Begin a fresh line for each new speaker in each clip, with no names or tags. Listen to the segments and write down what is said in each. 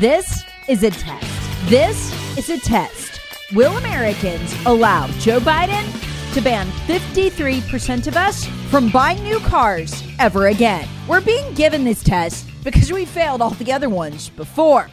This is a test. This is a test. Will Americans allow Joe Biden to ban 53% of us from buying new cars ever again? We're being given this test because we failed all the other ones before.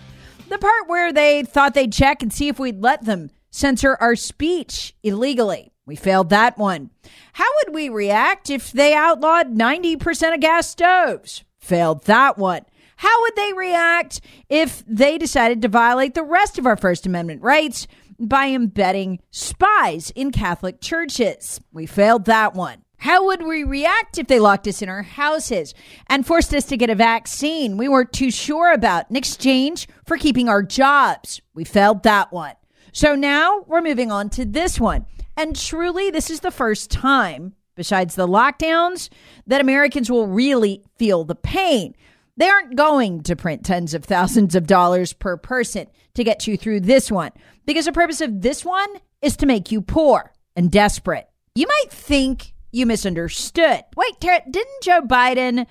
The part where they thought they'd check and see if we'd let them censor our speech illegally. We failed that one. How would we react if they outlawed 90% of gas stoves? Failed that one. How would they react if they decided to violate the rest of our First Amendment rights by embedding spies in Catholic churches? We failed that one. How would we react if they locked us in our houses and forced us to get a vaccine we weren't too sure about in exchange for keeping our jobs? We failed that one. So now we're moving on to this one. And truly, this is the first time, besides the lockdowns, that Americans will really feel the pain. They aren't going to print tens of thousands of dollars per person to get you through this one because the purpose of this one is to make you poor and desperate. You might think you misunderstood. Wait, Tara, didn't Joe Biden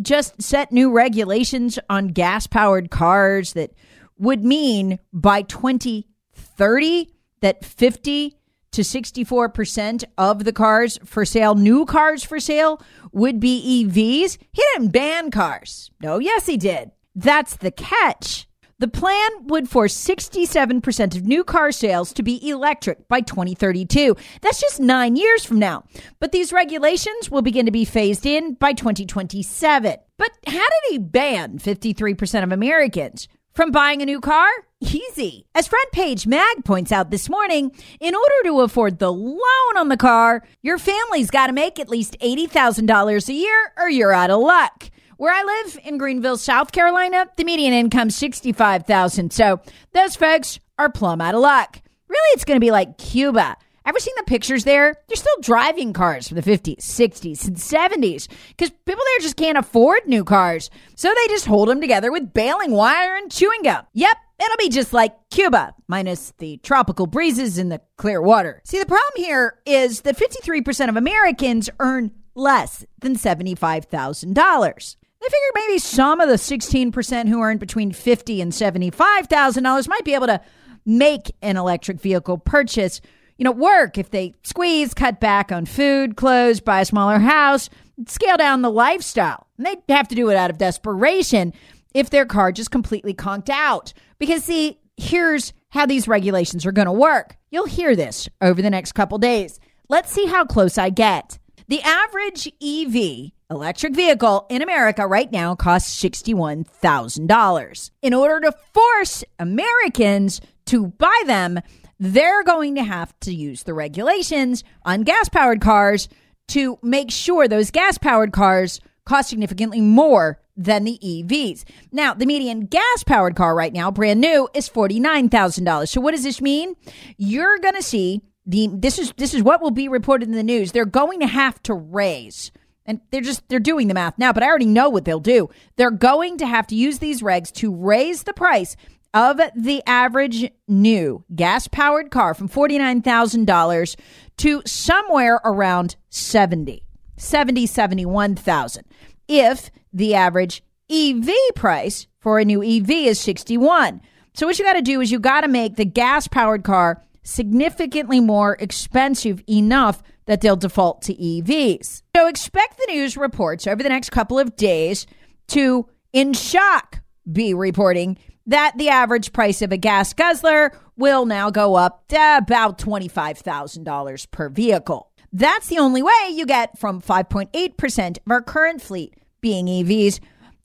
just set new regulations on gas powered cars that would mean by 2030 that 50 to 64% of the cars for sale, new cars for sale, would be EVs. He didn't ban cars. No, yes, he did. That's the catch. The plan would force 67% of new car sales to be electric by 2032. That's just nine years from now. But these regulations will begin to be phased in by 2027. But how did he ban 53% of Americans from buying a new car? Easy. As Front Page Mag points out this morning, in order to afford the loan on the car, your family's got to make at least $80,000 a year or you're out of luck. Where I live in Greenville, South Carolina, the median income 65,000. So those folks are plumb out of luck. Really, it's going to be like Cuba. Ever seen the pictures there? They're still driving cars from the 50s, 60s, and 70s because people there just can't afford new cars. So they just hold them together with baling wire and chewing gum. Yep, it'll be just like Cuba, minus the tropical breezes and the clear water. See, the problem here is that 53% of Americans earn less than $75,000. They figured maybe some of the 16% who earn between $50 and $75,000 might be able to make an electric vehicle purchase, you know, work if they squeeze, cut back on food, clothes, buy a smaller house, scale down the lifestyle. And they'd have to do it out of desperation if their car just completely conked out. Because, see, here's how these regulations are going to work. You'll hear this over the next couple days. Let's see how close I get. The average EV electric vehicle in America right now costs $61,000. In order to force Americans to buy them, they're going to have to use the regulations on gas powered cars to make sure those gas powered cars cost significantly more than the EVs. Now, the median gas powered car right now, brand new, is $49,000. So what does this mean? You're going to see the this is this is what will be reported in the news. They're going to have to raise and they're just they're doing the math now, but I already know what they'll do. They're going to have to use these regs to raise the price of the average new gas powered car from $49,000 to somewhere around 70, 70, 71,000. If the average EV price for a new EV is 61. So what you got to do is you got to make the gas powered car significantly more expensive enough that they'll default to EVs. So expect the news reports over the next couple of days to in shock be reporting that the average price of a gas guzzler will now go up to about $25,000 per vehicle. That's the only way you get from 5.8% of our current fleet being EVs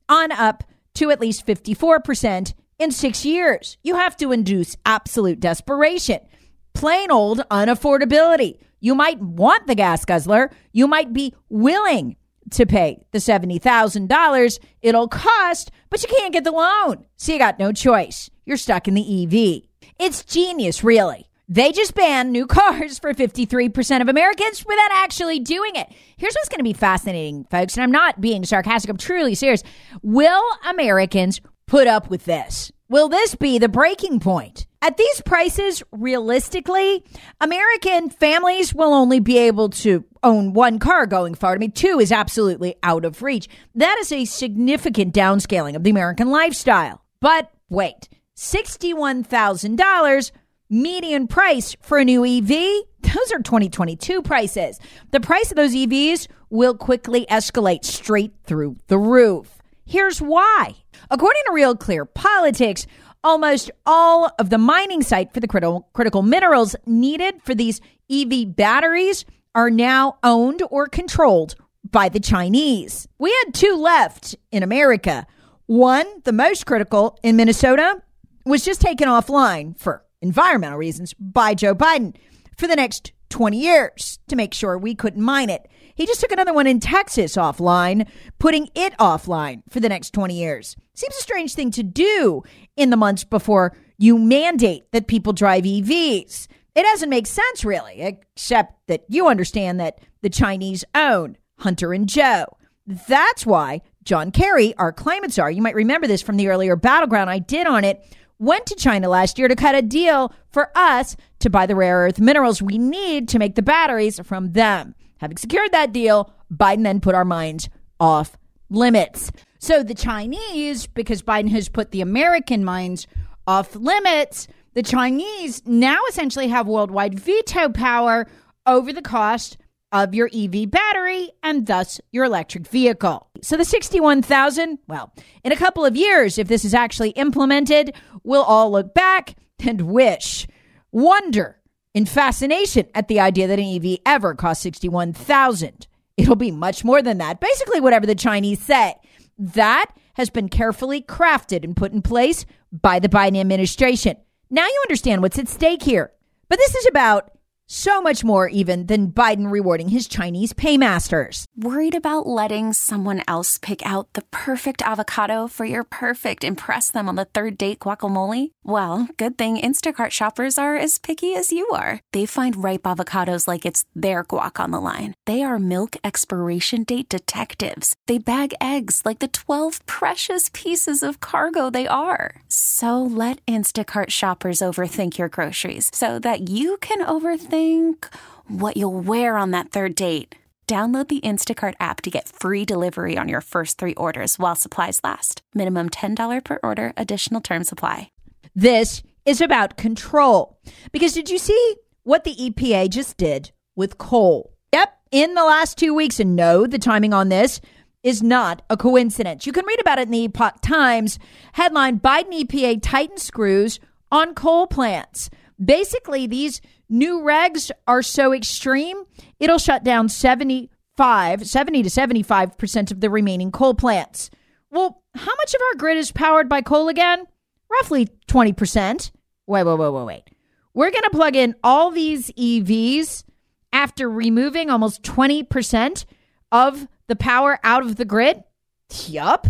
on up to at least 54% in six years. You have to induce absolute desperation, plain old unaffordability. You might want the gas guzzler, you might be willing to pay the $70,000 it'll cost, but you can't get the loan. So you got no choice. You're stuck in the EV. It's genius, really. They just banned new cars for 53% of Americans without actually doing it. Here's what's going to be fascinating, folks, and I'm not being sarcastic, I'm truly serious. Will Americans put up with this? Will this be the breaking point? At these prices, realistically, American families will only be able to own one car going forward. I mean, two is absolutely out of reach. That is a significant downscaling of the American lifestyle. But wait, $61,000 median price for a new EV? Those are 2022 prices. The price of those EVs will quickly escalate straight through the roof. Here's why. According to Real Clear Politics, almost all of the mining site for the critical, critical minerals needed for these EV batteries are now owned or controlled by the Chinese. We had two left in America. One, the most critical in Minnesota, was just taken offline for environmental reasons by Joe Biden for the next 20 years to make sure we couldn't mine it. He just took another one in Texas offline, putting it offline for the next 20 years. Seems a strange thing to do in the months before you mandate that people drive EVs. It doesn't make sense, really, except that you understand that the Chinese own Hunter and Joe. That's why John Kerry, our climate czar, you might remember this from the earlier battleground I did on it, went to China last year to cut a deal for us to buy the rare earth minerals we need to make the batteries from them. Having secured that deal, Biden then put our mines off limits. So the Chinese, because Biden has put the American mines off limits, the Chinese now essentially have worldwide veto power over the cost of your EV battery and thus your electric vehicle. So the 61,000, well, in a couple of years if this is actually implemented, we'll all look back and wish, wonder, in fascination at the idea that an EV ever cost 61,000. It'll be much more than that. Basically whatever the Chinese say. That has been carefully crafted and put in place by the Biden administration. Now you understand what's at stake here. But this is about so much more even than Biden rewarding his Chinese paymasters.
Worried about letting someone else pick out the perfect avocado for your perfect impress them on the third date guacamole? Well, good thing Instacart shoppers are as picky as you are. They find ripe avocados like it's their guac on the line. They are milk expiration date detectives. They bag eggs like the 12 precious pieces of cargo they are. So let Instacart shoppers overthink your groceries so that you can overthink think what you'll wear on that third date. Download the Instacart app to get free delivery on your first three orders while supplies last. Minimum $10 per order, additional term supply.
This is about control. Because did you see what the EPA just did with coal? Yep, in the last two weeks. And no, the timing on this is not a coincidence. You can read about it in the Epoch Times. Headline Biden EPA tightens screws on coal plants. Basically, these new regs are so extreme, it'll shut down 75, 70 to 75% of the remaining coal plants. Well, how much of our grid is powered by coal again? Roughly 20%. Wait, wait, wait, wait, wait. We're going to plug in all these EVs after removing almost 20% of the power out of the grid? Yup.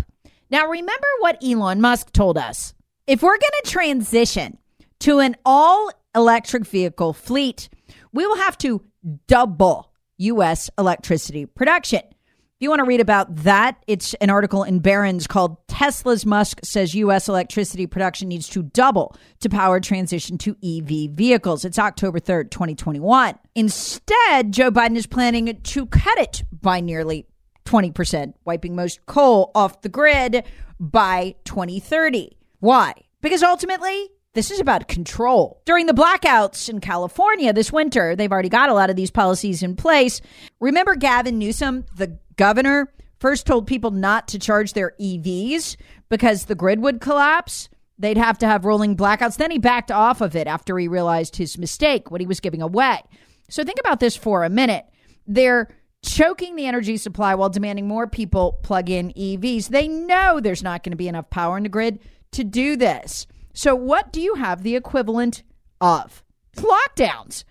Now, remember what Elon Musk told us. If we're going to transition to an all electric vehicle fleet, we will have to double U.S. electricity production. If you want to read about that, it's an article in Barron's called Tesla's Musk says U.S. electricity production needs to double to power transition to EV vehicles. It's October 3rd, 2021. Instead, Joe Biden is planning to cut it by nearly 20%, wiping most coal off the grid by 2030. Why? Because ultimately, this is about control. During the blackouts in California this winter, they've already got a lot of these policies in place. Remember Gavin Newsom, the governor, first told people not to charge their EVs because the grid would collapse? They'd have to have rolling blackouts. Then he backed off of it after he realized his mistake, what he was giving away. So think about this for a minute. They're choking the energy supply while demanding more people plug in EVs. They know there's not going to be enough power in the grid to do this. So, what do you have the equivalent of? Lockdowns.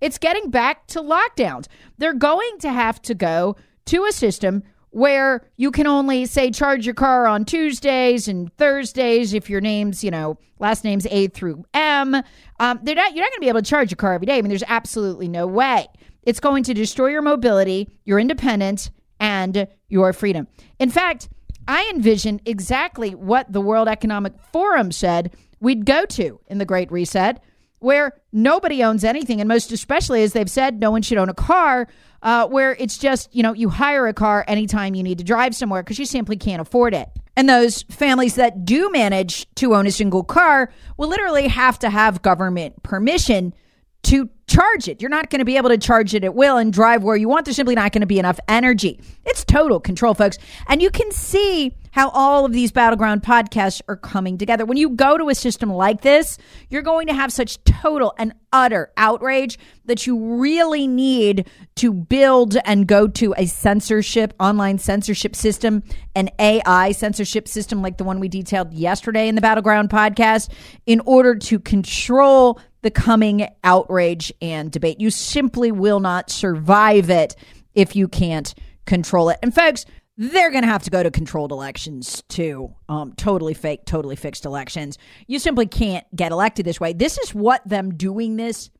It's getting back to lockdowns. They're going to have to go to a system where you can only say charge your car on Tuesdays and Thursdays if your name's, you know, last name's A through M. Um, they're not, you're not going to be able to charge your car every day. I mean, there's absolutely no way. It's going to destroy your mobility, your independence, and your freedom. In fact, I envision exactly what the World Economic Forum said we'd go to in the Great Reset, where nobody owns anything. And most especially, as they've said, no one should own a car, uh, where it's just, you know, you hire a car anytime you need to drive somewhere because you simply can't afford it. And those families that do manage to own a single car will literally have to have government permission to charge it. You're not going to be able to charge it at will and drive where you want. There's simply not going to be enough energy. It's total control, folks. And you can see how all of these battleground podcasts are coming together. When you go to a system like this, you're going to have such total and utter outrage that you really need to build and go to a censorship, online censorship system, an AI censorship system like the one we detailed yesterday in the Battleground podcast in order to control the coming outrage and debate. You simply will not survive it if you can't control it. And folks, they're going to have to go to controlled elections too. Um, totally fake, totally fixed elections. You simply can't get elected this way. This is what them doing this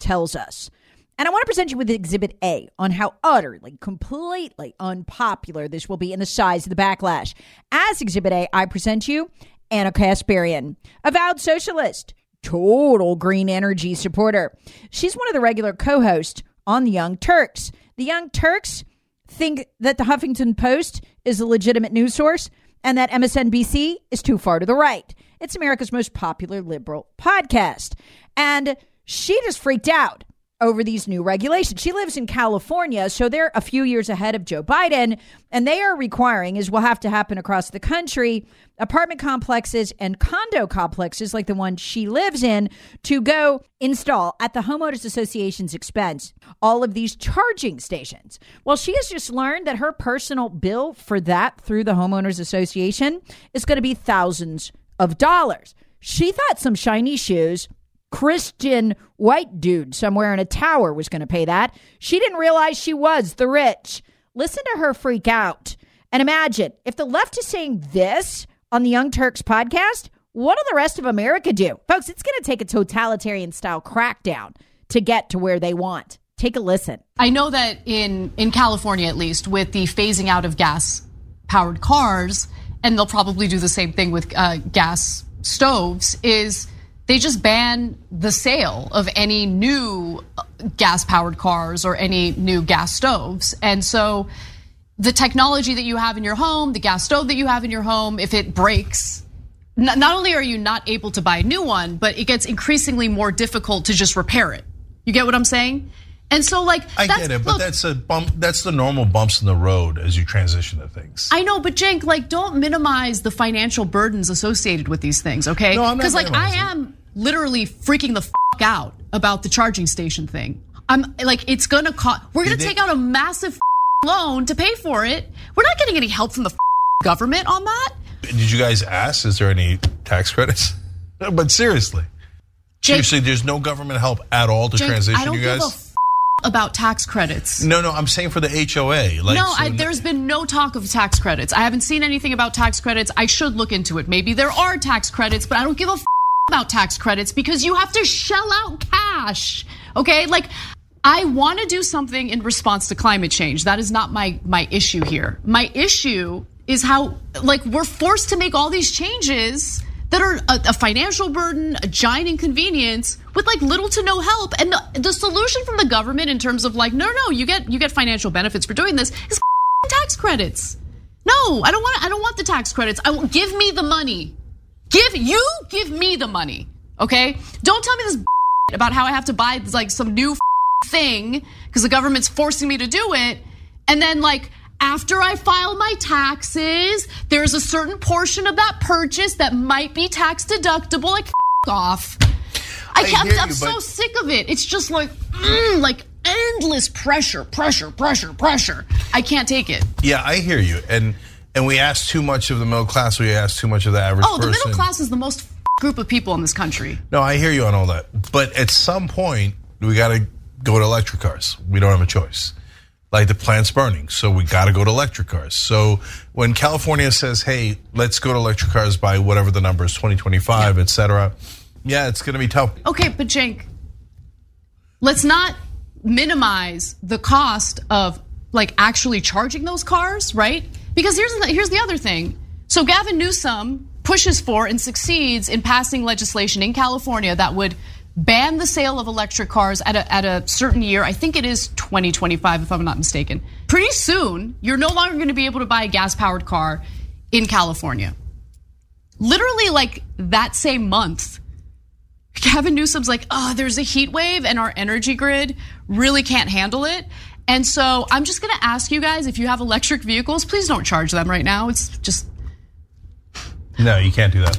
tells us. And I want to present you with Exhibit A on how utterly, completely unpopular this will be and the size of the backlash. As Exhibit A, I present you Ana Kasparian, avowed socialist total green energy supporter. She's one of the regular co hosts on The Young Turks. The Young Turks think that the Huffington Post is a legitimate news source and that MSNBC is too far to the right. It's America's most popular liberal podcast. And she just freaked out over these new regulations. She lives in California, so they're a few years ahead of Joe Biden, and they are requiring, as will have to happen across the country, apartment complexes and condo complexes like the one she lives in to go install at the homeowners association's expense all of these charging stations. Well, she has just learned that her personal bill for that through the homeowners association is going to be thousands of dollars. She thought some shiny shoes Christian white dude somewhere in a tower was going to pay that. She didn't realize she was the rich. Listen to her freak out. And imagine if the left is saying this on the Young Turks podcast, what will the rest of America do? Folks, it's going to take a totalitarian style crackdown to get to where they want. Take a listen.
I know that in in California at least with the phasing out of gas powered cars and they'll probably do the same thing with uh, gas stoves is they just ban the sale of any new gas powered cars or any new gas stoves. And so the technology that you have in your home, the gas stove that you have in your home, if it breaks, not only are you not able to buy a new one, but it gets increasingly more difficult to just repair it. You get what I'm saying? And so, like,
I get it, but look, that's a bump. That's the normal bumps in the road as you transition to things.
I know, but Cenk, like, don't minimize the financial burdens associated with these things, okay?
No, I'm not.
Because, like, I am literally freaking the fuck out about the charging station thing. I'm like, it's gonna cost. We're gonna take out a massive loan to pay for it. We're not getting any help from the government on that.
Did you guys ask? Is there any tax credits? but seriously, Jake, seriously, there's no government help at all to
Jake,
transition you guys
about tax credits.
No, no, I'm saying for the HOA.
Like, no, so I, there's been no talk of tax credits. I haven't seen anything about tax credits. I should look into it. Maybe there are tax credits, but I don't give a f- about tax credits because you have to shell out cash. Okay, like I want to do something in response to climate change. That is not my my issue here. My issue is how like we're forced to make all these changes that are a, financial burden, a giant inconvenience with like little to no help. And the, the, solution from the government in terms of like, no, no, you get you get financial benefits for doing this is tax credits. No, I don't want I don't want the tax credits. I will give me the money. Give you give me the money. Okay? Don't tell me this about how I have to buy like some new thing because the government's forcing me to do it and then like after I file my taxes, there's a certain portion of that purchase that might be tax deductible. Like, off. I, I you, so sick of it. It's just like, mm, like endless pressure, pressure, pressure, pressure. I can't take it.
Yeah, I hear you. And and we ask too much of the middle class. We ask too much of the average.
Oh, the
person.
middle class is the most group of people in this country.
No, I hear you on all that. But at some point, we got to go to electric cars. We don't have a choice like the plant's burning. So we got to go to electric cars. So when California says, hey, let's go to electric cars by whatever the number is, 2025, yeah. et cetera, yeah, it's going to be tough.
Okay, but Cenk, let's not minimize the cost of like actually charging those cars, right? Because here's the, here's the other thing. So Gavin Newsom pushes for and succeeds in passing legislation in California that would ban the sale of electric cars at a, at a certain year. I think it is 2025, if I'm not mistaken. Pretty soon, you're no longer going to be able to buy a gas powered car in California. Literally, like that same month, Gavin Newsom's like, oh, there's a heat wave and our energy grid really can't handle it. And so I'm just going to ask you guys if you have electric vehicles, please don't charge them right now. It's just.
No, you can't do that.